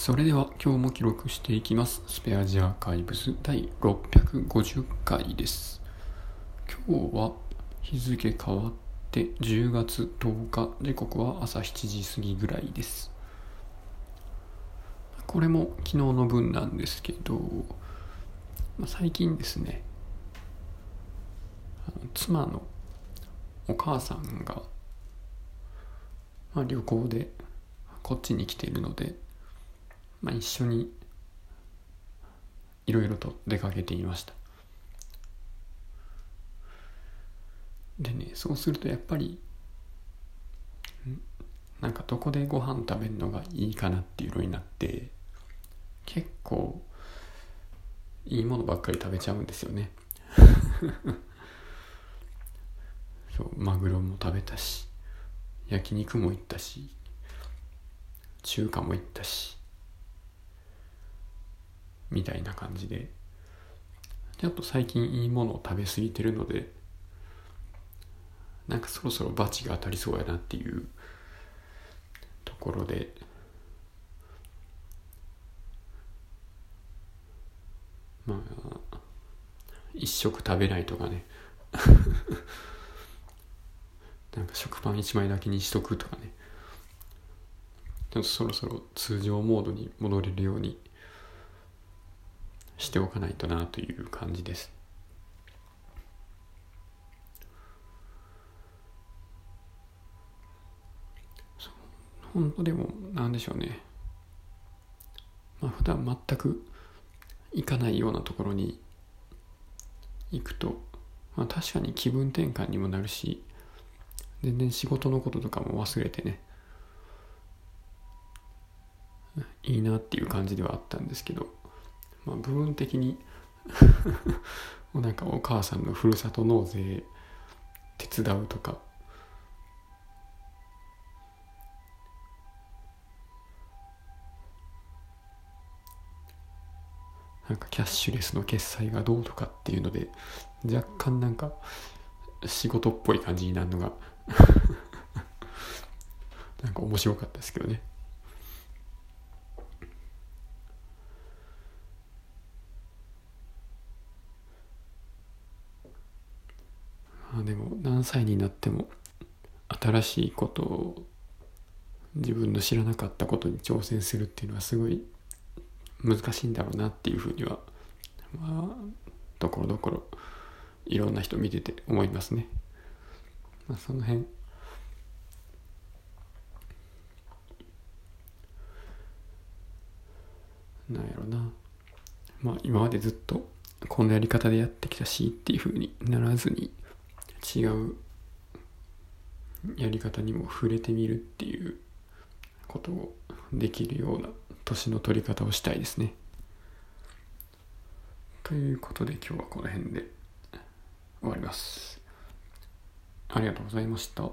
それでは今日も記録していきます。スペアジアーカイブス第650回です。今日は日付変わって10月10日、時刻は朝7時過ぎぐらいです。これも昨日の分なんですけど、まあ、最近ですね、妻のお母さんが、まあ、旅行でこっちに来ているので、まあ、一緒にいろいろと出かけていました。でねそうするとやっぱりなんかどこでご飯食べるのがいいかなっていうのになって結構いいものばっかり食べちゃうんですよね。そうマグロも食べたし焼肉も行ったし中華も行ったしみたいな感じで。ちょっと最近いいものを食べ過ぎてるのでなんかそろそろバチが当たりそうやなっていうところで。まあ一食食べないとかね。なんか食パン一枚だけにしとくとかね。ちょっとそろそろ通常モードに戻れるようにしておかないとなという感じです。本当でもなんでしょうね。まあ普段全く行かないようなところに行くと、まあ、確かに気分転換にもなるし全然仕事のこととかも忘れてねいいなっていう感じではあったんですけどまあ、部分的に。なんかお母さんのふるさと納税手伝うとか。なんかキャッシュレスの決済がどうとかっていうので若干なんか仕事っぽい感じになるのが。なんか面白かったですけどね。あでも何歳になっても新しいことを自分の知らなかったことに挑戦するっていうのはすごい難しいんだろうなっていうふうにはまあところどころいろんな人見てて思いますね。まあ、その辺なんやろなまあ今までずっとこんなやり方でやってきたしっていうふうにならずに違うやり方にも触れてみるっていうことをできるような年の取り方をしたいですね。ということで今日はこの辺で終わります。ありがとうございました。